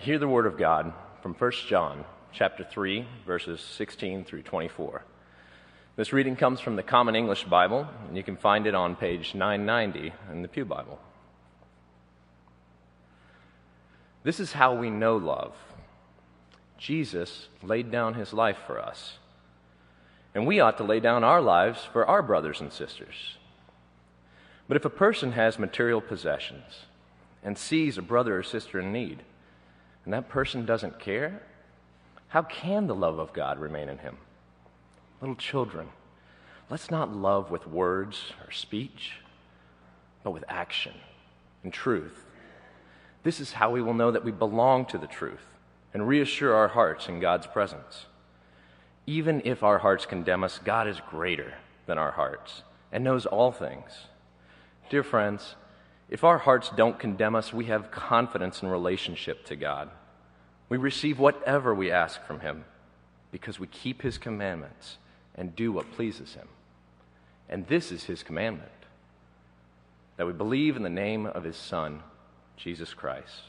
hear the word of God from 1 John chapter 3 verses 16 through 24. This reading comes from the Common English Bible, and you can find it on page 990 in the Pew Bible. This is how we know love. Jesus laid down his life for us, and we ought to lay down our lives for our brothers and sisters. But if a person has material possessions and sees a brother or sister in need, and that person doesn't care, how can the love of God remain in him? Little children, let's not love with words or speech, but with action and truth. This is how we will know that we belong to the truth and reassure our hearts in God's presence. Even if our hearts condemn us, God is greater than our hearts and knows all things. Dear friends, if our hearts don't condemn us, we have confidence in relationship to God. We receive whatever we ask from Him because we keep His commandments and do what pleases Him. And this is His commandment that we believe in the name of His Son, Jesus Christ,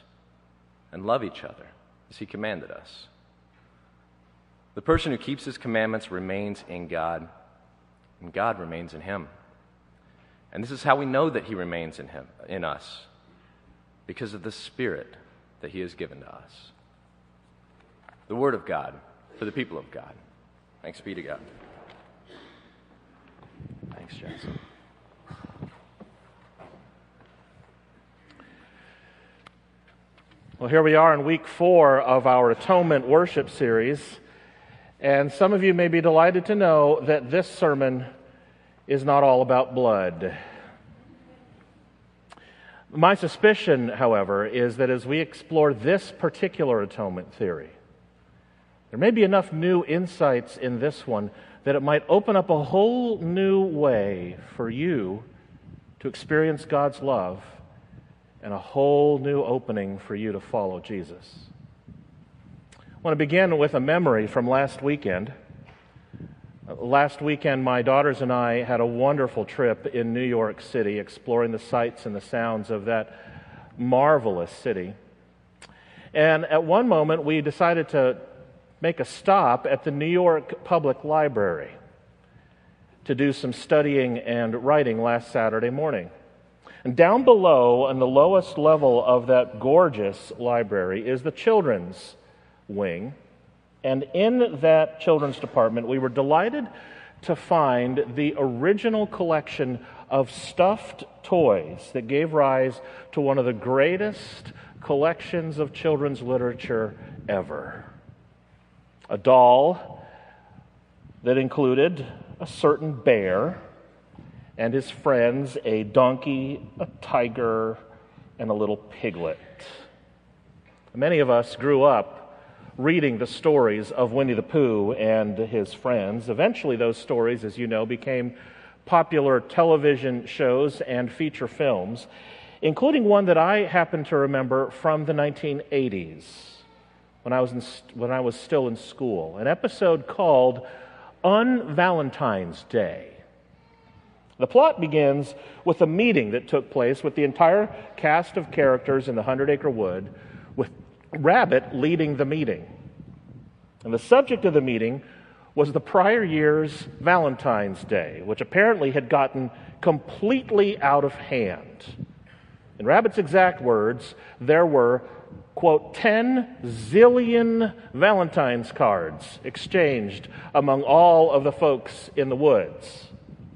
and love each other as He commanded us. The person who keeps His commandments remains in God, and God remains in Him. And this is how we know that He remains in Him, in us, because of the Spirit that He has given to us. The Word of God for the people of God. Thanks be to God. Thanks, Jackson. Well, here we are in week four of our Atonement Worship series. And some of you may be delighted to know that this sermon is not all about blood. My suspicion, however, is that as we explore this particular atonement theory, there may be enough new insights in this one that it might open up a whole new way for you to experience God's love and a whole new opening for you to follow Jesus. I want to begin with a memory from last weekend. Last weekend, my daughters and I had a wonderful trip in New York City, exploring the sights and the sounds of that marvelous city. And at one moment, we decided to make a stop at the New York Public Library to do some studying and writing last Saturday morning. And down below, on the lowest level of that gorgeous library, is the children's wing. And in that children's department, we were delighted to find the original collection of stuffed toys that gave rise to one of the greatest collections of children's literature ever. A doll that included a certain bear and his friends a donkey, a tiger, and a little piglet. Many of us grew up reading the stories of Winnie the Pooh and his friends. Eventually, those stories, as you know, became popular television shows and feature films, including one that I happen to remember from the 1980s when I was, in, when I was still in school, an episode called Un-Valentine's Day. The plot begins with a meeting that took place with the entire cast of characters in the Hundred Acre Wood Rabbit leading the meeting. And the subject of the meeting was the prior year's Valentine's Day, which apparently had gotten completely out of hand. In Rabbit's exact words, there were, quote, 10 zillion Valentine's cards exchanged among all of the folks in the woods,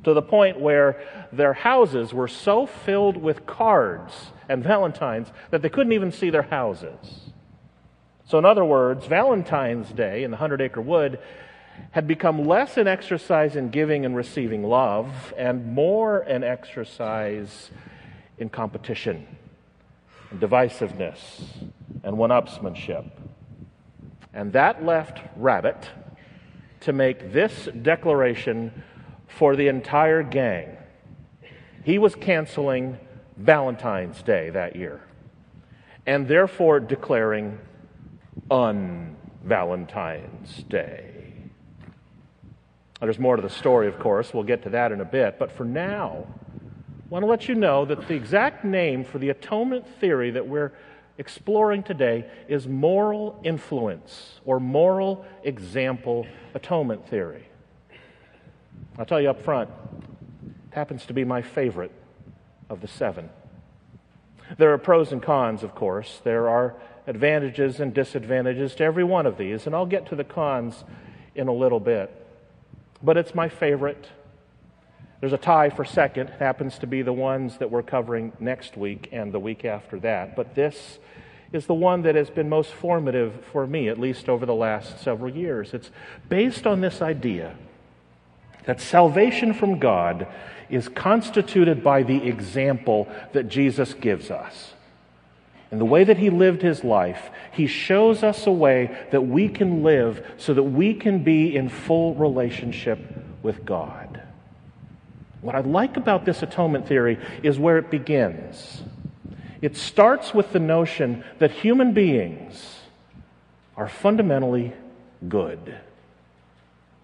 to the point where their houses were so filled with cards and Valentines that they couldn't even see their houses. So, in other words, Valentine's Day in the Hundred Acre Wood had become less an exercise in giving and receiving love and more an exercise in competition and divisiveness and one upsmanship. And that left Rabbit to make this declaration for the entire gang. He was canceling Valentine's Day that year and therefore declaring on Valentine's Day. There's more to the story, of course. We'll get to that in a bit. But for now, I want to let you know that the exact name for the atonement theory that we're exploring today is moral influence or moral example atonement theory. I'll tell you up front, it happens to be my favorite of the seven. There are pros and cons, of course. There are advantages and disadvantages to every one of these, and I'll get to the cons in a little bit. But it's my favorite. There's a tie for second. It happens to be the ones that we're covering next week and the week after that. But this is the one that has been most formative for me, at least over the last several years. It's based on this idea that salvation from God is constituted by the example that Jesus gives us. In the way that he lived his life, he shows us a way that we can live so that we can be in full relationship with God. What I like about this atonement theory is where it begins. It starts with the notion that human beings are fundamentally good.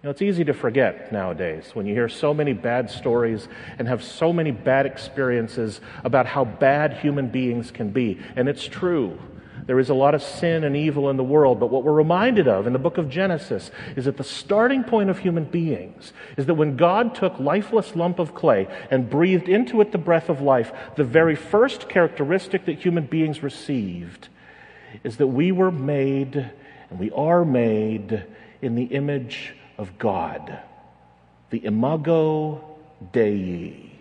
You know, it's easy to forget nowadays when you hear so many bad stories and have so many bad experiences about how bad human beings can be. And it's true. There is a lot of sin and evil in the world, but what we're reminded of in the book of Genesis is that the starting point of human beings is that when God took lifeless lump of clay and breathed into it the breath of life, the very first characteristic that human beings received is that we were made and we are made in the image of God, the imago Dei.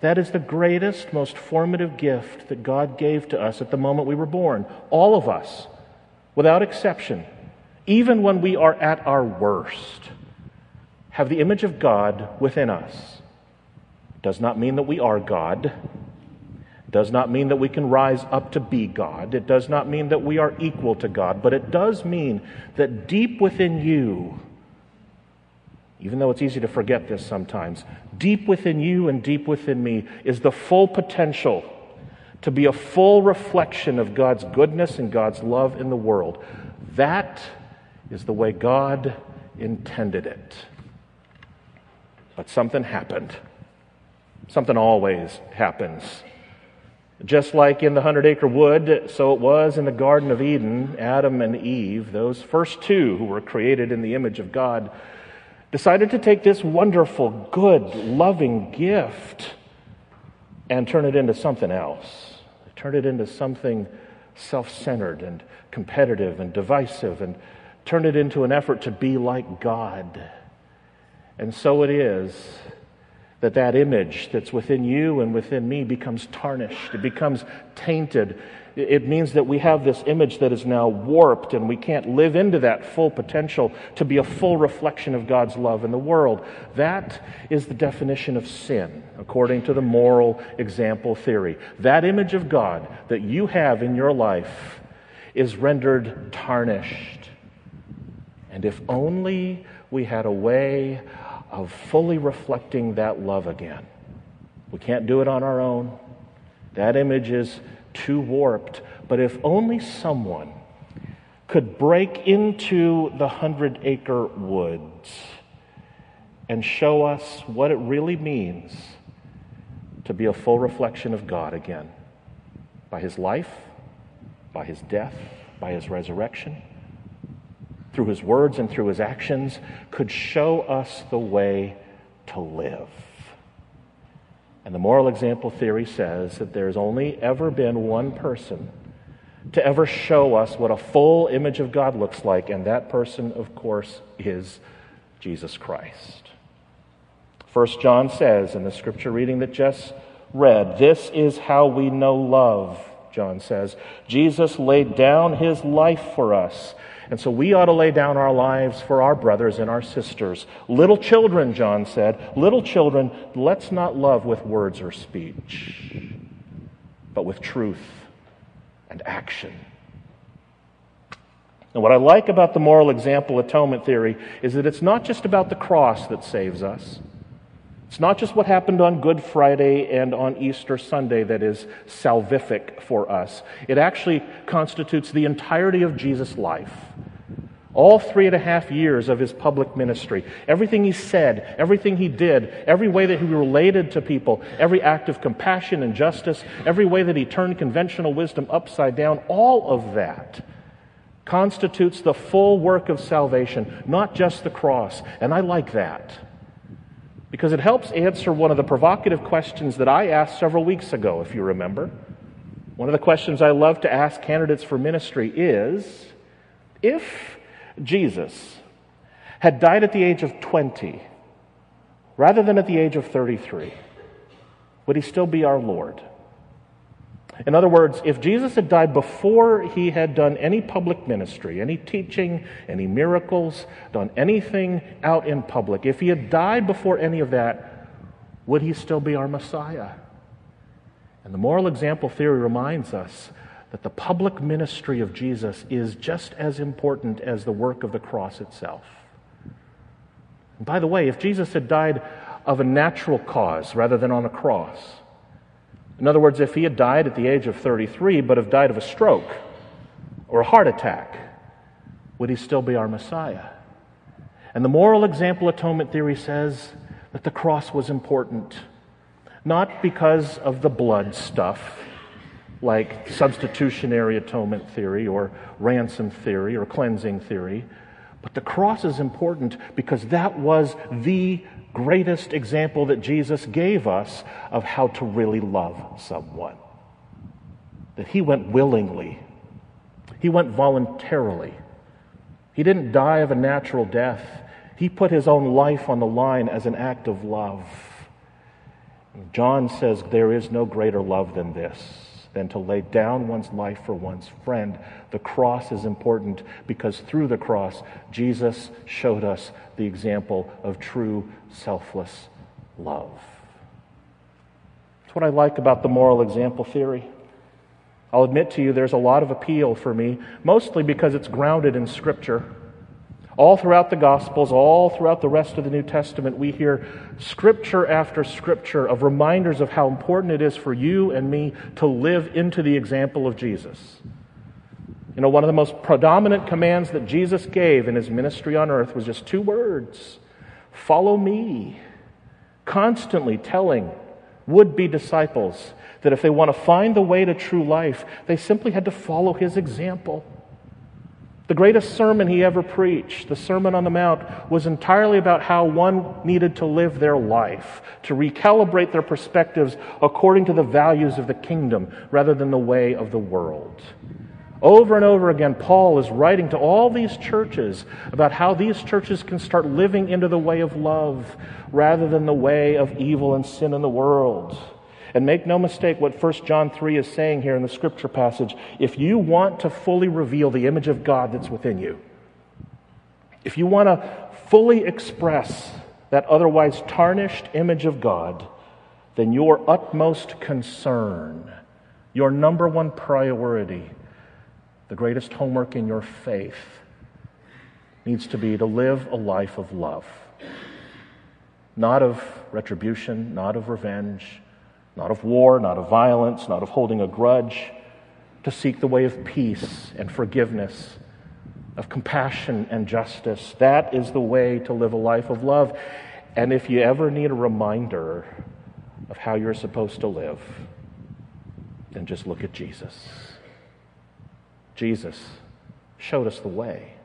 That is the greatest, most formative gift that God gave to us at the moment we were born. All of us, without exception, even when we are at our worst, have the image of God within us. Does not mean that we are God. Does not mean that we can rise up to be God. It does not mean that we are equal to God. But it does mean that deep within you, even though it's easy to forget this sometimes, deep within you and deep within me is the full potential to be a full reflection of God's goodness and God's love in the world. That is the way God intended it. But something happened. Something always happens. Just like in the hundred acre wood, so it was in the Garden of Eden, Adam and Eve, those first two who were created in the image of God decided to take this wonderful, good, loving gift and turn it into something else. Turn it into something self centered and competitive and divisive and turn it into an effort to be like God. And so it is that that image that's within you and within me becomes tarnished, it becomes tainted, it means that we have this image that is now warped and we can't live into that full potential to be a full reflection of God's love in the world. That is the definition of sin, according to the moral example theory. That image of God that you have in your life is rendered tarnished. And if only we had a way of fully reflecting that love again. We can't do it on our own. That image is too warped. But if only someone could break into the hundred acre woods and show us what it really means to be a full reflection of God again by his life, by his death, by his resurrection, through his words and through his actions, could show us the way to live. And the moral example theory says that there's only ever been one person to ever show us what a full image of God looks like, and that person, of course, is Jesus Christ. First John says in the scripture reading that Jess read, This is how we know love, John says. Jesus laid down his life for us and so we ought to lay down our lives for our brothers and our sisters. Little children, John said, little children, let's not love with words or speech, but with truth and action. And what I like about the moral example atonement theory is that it's not just about the cross that saves us. It's not just what happened on Good Friday and on Easter Sunday that is salvific for us. It actually constitutes the entirety of Jesus' life. all three and a half years of his public ministry. Everything he said, everything he did, every way that he related to people, every act of compassion and justice, every way that he turned conventional wisdom upside down, all of that constitutes the full work of salvation, not just the cross. And I like that because it helps answer one of the provocative questions that I asked several weeks ago, if you remember. One of the questions I love to ask candidates for ministry is if Jesus had died at the age of 20 rather than at the age of 33, would he still be our Lord? In other words, if Jesus had died before he had done any public ministry, any teaching, any miracles, done anything out in public, if he had died before any of that, would he still be our Messiah? And the moral example theory reminds us that the public ministry of Jesus is just as important as the work of the cross itself. And by the way, if Jesus had died of a natural cause rather than on a cross, in other words, if he had died at the age of 33 but have died of a stroke or a heart attack, would he still be our Messiah? And the moral example atonement theory says that the cross was important, not because of the blood stuff like substitutionary atonement theory or ransom theory or cleansing theory. But the cross is important because that was the greatest example that Jesus gave us of how to really love someone. That he went willingly, he went voluntarily. He didn't die of a natural death, he put his own life on the line as an act of love. John says, There is no greater love than this than to lay down one's life for one's friend. The cross is important because through the cross, Jesus showed us the example of true selfless love. That's what I like about the moral example theory. I'll admit to you, there's a lot of appeal for me, mostly because it's grounded in Scripture. All throughout the Gospels, all throughout the rest of the New Testament, we hear scripture after scripture of reminders of how important it is for you and me to live into the example of Jesus. You know, one of the most predominant commands that Jesus gave in his ministry on earth was just two words follow me. Constantly telling would be disciples that if they want to find the way to true life, they simply had to follow his example. The greatest sermon he ever preached, the Sermon on the Mount, was entirely about how one needed to live their life, to recalibrate their perspectives according to the values of the kingdom rather than the way of the world. Over and over again, Paul is writing to all these churches about how these churches can start living into the way of love rather than the way of evil and sin in the world. And make no mistake what 1 John 3 is saying here in the scripture passage. If you want to fully reveal the image of God that's within you, if you want to fully express that otherwise tarnished image of God, then your utmost concern, your number one priority, the greatest homework in your faith, needs to be to live a life of love. Not of retribution, not of revenge, not of war, not of violence, not of holding a grudge, to seek the way of peace and forgiveness, of compassion and justice. That is the way to live a life of love. And if you ever need a reminder of how you're supposed to live, then just look at Jesus. Jesus showed us the way.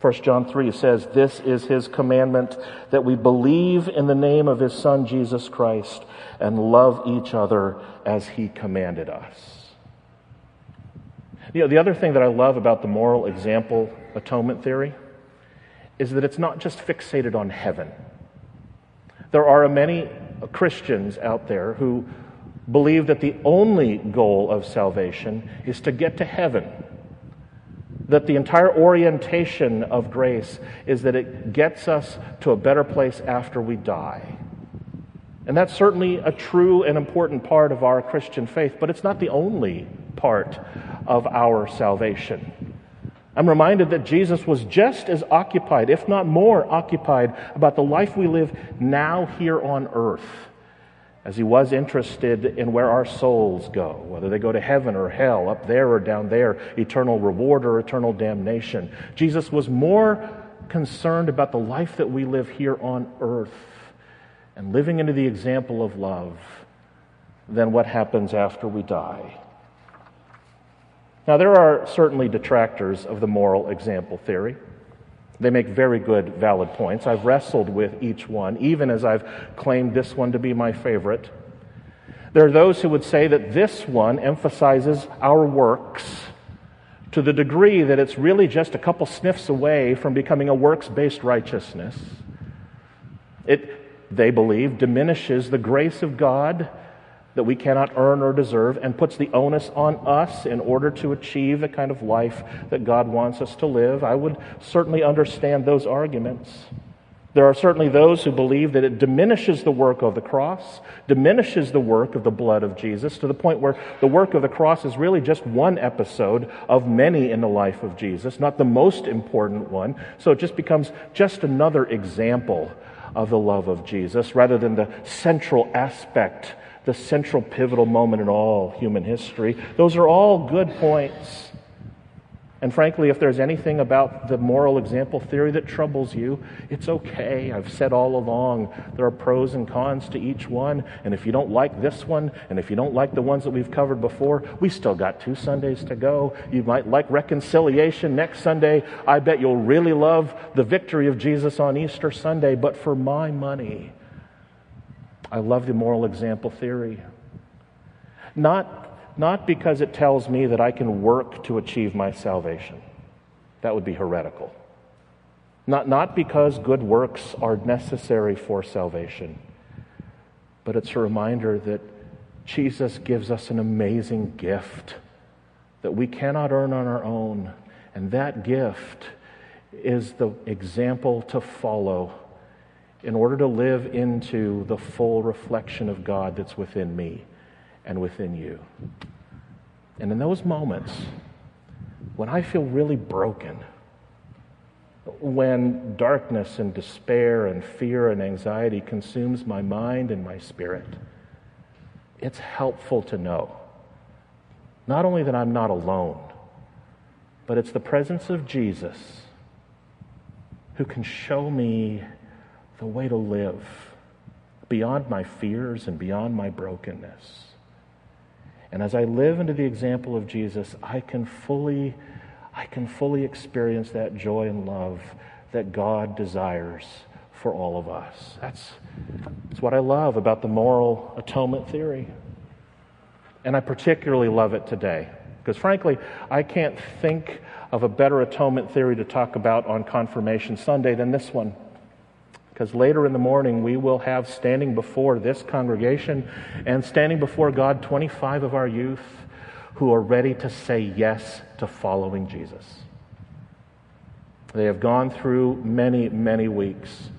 1 John 3 says, This is his commandment that we believe in the name of his Son, Jesus Christ, and love each other as he commanded us. You know, the other thing that I love about the moral example atonement theory is that it's not just fixated on heaven. There are many Christians out there who believe that the only goal of salvation is to get to heaven that the entire orientation of grace is that it gets us to a better place after we die. And that's certainly a true and important part of our Christian faith, but it's not the only part of our salvation. I'm reminded that Jesus was just as occupied, if not more occupied, about the life we live now here on earth as he was interested in where our souls go, whether they go to heaven or hell, up there or down there, eternal reward or eternal damnation. Jesus was more concerned about the life that we live here on earth and living into the example of love than what happens after we die. Now, there are certainly detractors of the moral example theory. They make very good, valid points. I've wrestled with each one, even as I've claimed this one to be my favorite. There are those who would say that this one emphasizes our works to the degree that it's really just a couple sniffs away from becoming a works based righteousness. It, they believe, diminishes the grace of God that we cannot earn or deserve and puts the onus on us in order to achieve the kind of life that God wants us to live. I would certainly understand those arguments. There are certainly those who believe that it diminishes the work of the cross, diminishes the work of the blood of Jesus, to the point where the work of the cross is really just one episode of many in the life of Jesus, not the most important one. So it just becomes just another example of the love of Jesus rather than the central aspect the central pivotal moment in all human history. Those are all good points. And frankly, if there's anything about the moral example theory that troubles you, it's okay. I've said all along there are pros and cons to each one. And if you don't like this one, and if you don't like the ones that we've covered before, we still got two Sundays to go. You might like reconciliation next Sunday. I bet you'll really love the victory of Jesus on Easter Sunday. But for my money, I love the moral example theory. Not, not because it tells me that I can work to achieve my salvation. That would be heretical. Not, not because good works are necessary for salvation, but it's a reminder that Jesus gives us an amazing gift that we cannot earn on our own. And that gift is the example to follow in order to live into the full reflection of God that's within me and within you. And in those moments, when I feel really broken, when darkness and despair and fear and anxiety consumes my mind and my spirit, it's helpful to know not only that I'm not alone, but it's the presence of Jesus who can show me the way to live beyond my fears and beyond my brokenness. And as I live into the example of Jesus, I can fully I can fully experience that joy and love that God desires for all of us. That's, that's what I love about the moral atonement theory. And I particularly love it today. Because frankly, I can't think of a better atonement theory to talk about on Confirmation Sunday than this one. Because later in the morning, we will have standing before this congregation and standing before God 25 of our youth who are ready to say yes to following Jesus. They have gone through many, many weeks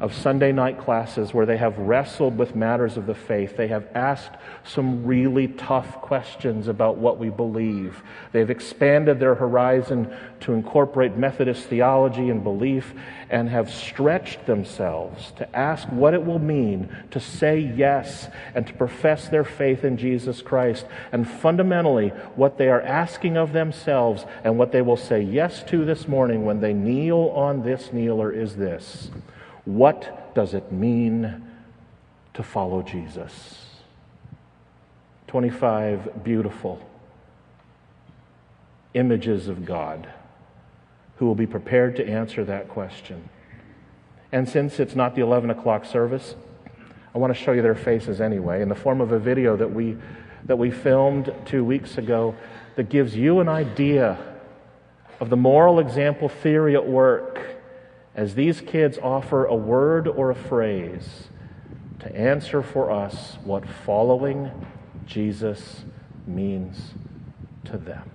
of Sunday night classes where they have wrestled with matters of the faith. They have asked some really tough questions about what we believe. They've expanded their horizon to incorporate Methodist theology and belief and have stretched themselves to ask what it will mean to say yes and to profess their faith in Jesus Christ. And fundamentally, what they are asking of themselves and what they will say yes to this morning when they kneel on this kneeler is this. What does it mean to follow Jesus? 25 beautiful images of God who will be prepared to answer that question. And since it's not the 11 o'clock service, I want to show you their faces anyway in the form of a video that we, that we filmed two weeks ago that gives you an idea of the moral example theory at work as these kids offer a word or a phrase to answer for us what following Jesus means to them.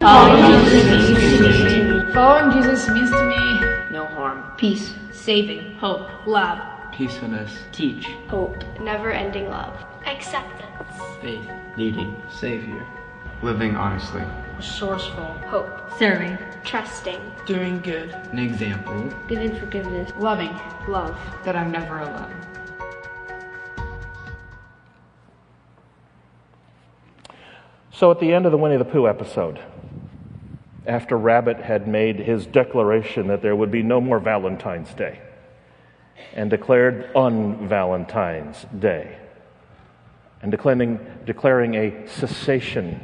Following Jesus. Following Jesus means to me. No harm, peace, saving, hope, love, peacefulness, teach, hope, never ending love, acceptance, faith, leading, savior, living honestly, resourceful, hope, serving, trusting, doing good, an example, giving forgiveness, loving, love, that I'm never alone. So at the end of the Winnie the Pooh episode, after Rabbit had made his declaration that there would be no more Valentine's Day and declared un Valentine's Day and declaring, declaring a cessation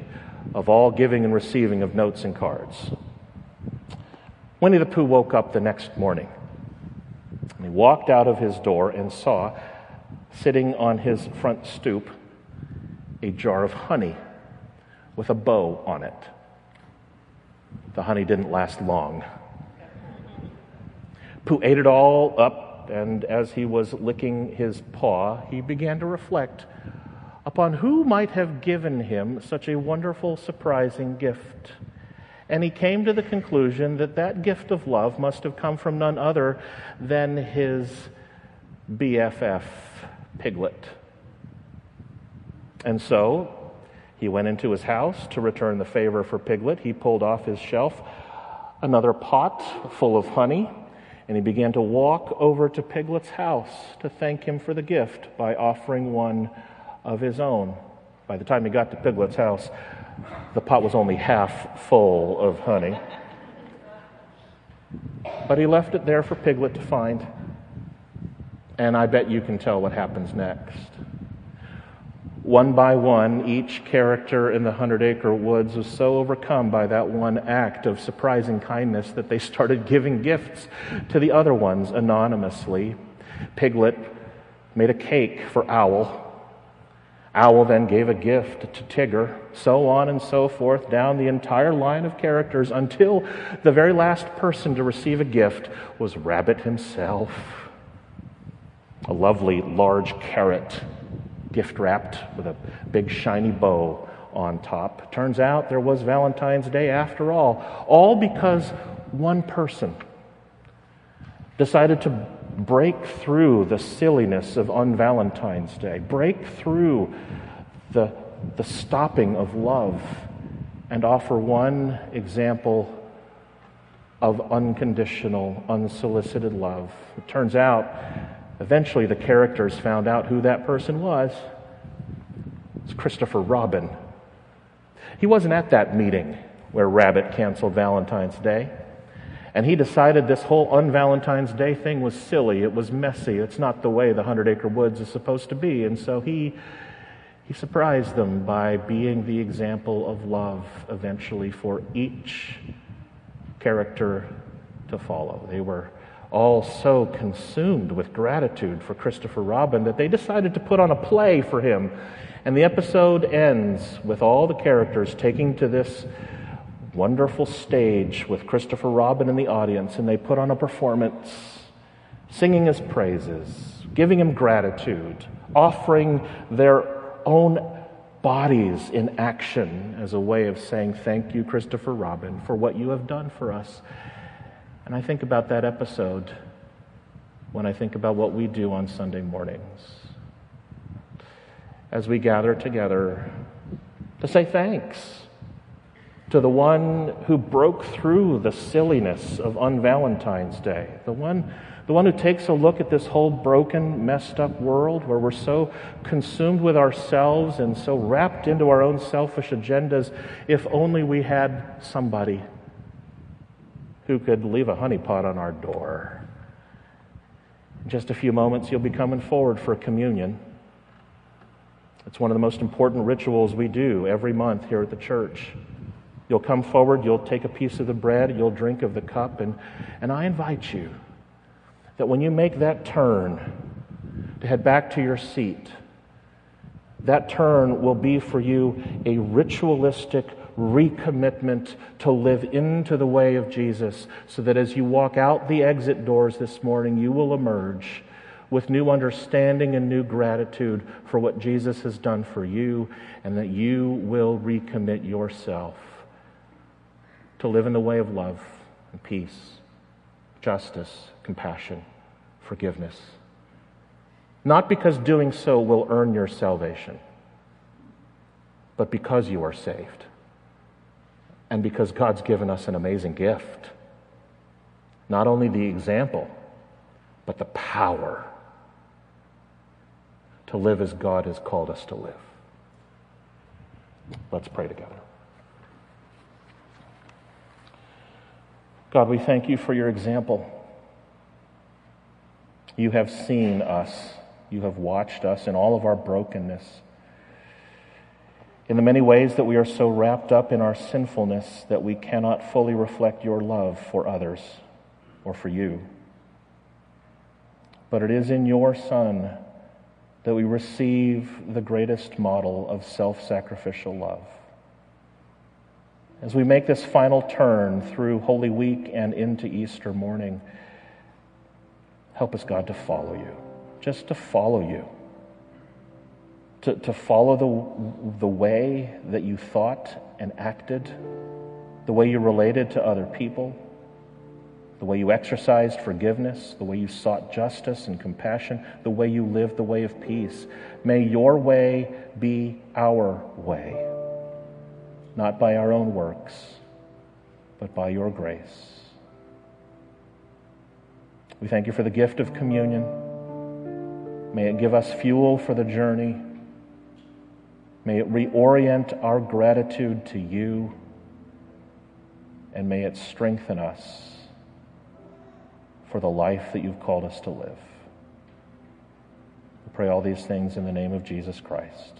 of all giving and receiving of notes and cards. Winnie the Pooh woke up the next morning. And he walked out of his door and saw, sitting on his front stoop, a jar of honey with a bow on it. The honey didn't last long. Pooh ate it all up, and as he was licking his paw, he began to reflect upon who might have given him such a wonderful, surprising gift. And he came to the conclusion that that gift of love must have come from none other than his BFF, Piglet. And so he went into his house to return the favor for Piglet. He pulled off his shelf another pot full of honey, and he began to walk over to Piglet's house to thank him for the gift by offering one of his own. By the time he got to Piglet's house, the pot was only half full of honey. But he left it there for Piglet to find. And I bet you can tell what happens next. One by one, each character in the Hundred Acre Woods was so overcome by that one act of surprising kindness that they started giving gifts to the other ones anonymously. Piglet made a cake for Owl Owl then gave a gift to Tigger, so on and so forth, down the entire line of characters until the very last person to receive a gift was Rabbit himself. A lovely large carrot, gift wrapped with a big shiny bow on top. Turns out there was Valentine's Day after all, all because one person decided to break through the silliness of un-Valentine's Day, break through the, the stopping of love, and offer one example of unconditional, unsolicited love. It turns out, eventually, the characters found out who that person was. It's Christopher Robin. He wasn't at that meeting where Rabbit canceled Valentine's Day. And he decided this whole unvalentine's Day thing was silly. It was messy. It's not the way the Hundred Acre Woods is supposed to be. And so he, he surprised them by being the example of love eventually for each character to follow. They were all so consumed with gratitude for Christopher Robin that they decided to put on a play for him. And the episode ends with all the characters taking to this wonderful stage with Christopher Robin in the audience, and they put on a performance, singing his praises, giving him gratitude, offering their own bodies in action as a way of saying, Thank you, Christopher Robin, for what you have done for us. And I think about that episode when I think about what we do on Sunday mornings as we gather together to say thanks to the one who broke through the silliness of unvalentine's Day, the one, the one who takes a look at this whole broken, messed up world where we're so consumed with ourselves and so wrapped into our own selfish agendas. If only we had somebody who could leave a honeypot on our door. In just a few moments, you'll be coming forward for communion. It's one of the most important rituals we do every month here at the church. You'll come forward, you'll take a piece of the bread, you'll drink of the cup, and, and I invite you that when you make that turn to head back to your seat, that turn will be for you a ritualistic recommitment to live into the way of Jesus, so that as you walk out the exit doors this morning, you will emerge with new understanding and new gratitude for what Jesus has done for you, and that you will recommit yourself to live in the way of love and peace, justice, compassion, forgiveness. Not because doing so will earn your salvation, but because you are saved. And because God's given us an amazing gift. Not only the example, but the power to live as God has called us to live. Let's pray together. God, we thank you for your example. You have seen us, you have watched us in all of our brokenness. In the many ways that we are so wrapped up in our sinfulness that we cannot fully reflect your love for others or for you. But it is in your Son that we receive the greatest model of self sacrificial love. As we make this final turn through Holy Week and into Easter morning, help us, God, to follow you, just to follow you, to, to follow the, the way that you thought and acted, the way you related to other people, the way you exercised forgiveness, the way you sought justice and compassion, the way you lived the way of peace. May your way be our way not by our own works, but by your grace. We thank you for the gift of communion. May it give us fuel for the journey. May it reorient our gratitude to you. And may it strengthen us for the life that you've called us to live. We pray all these things in the name of Jesus Christ.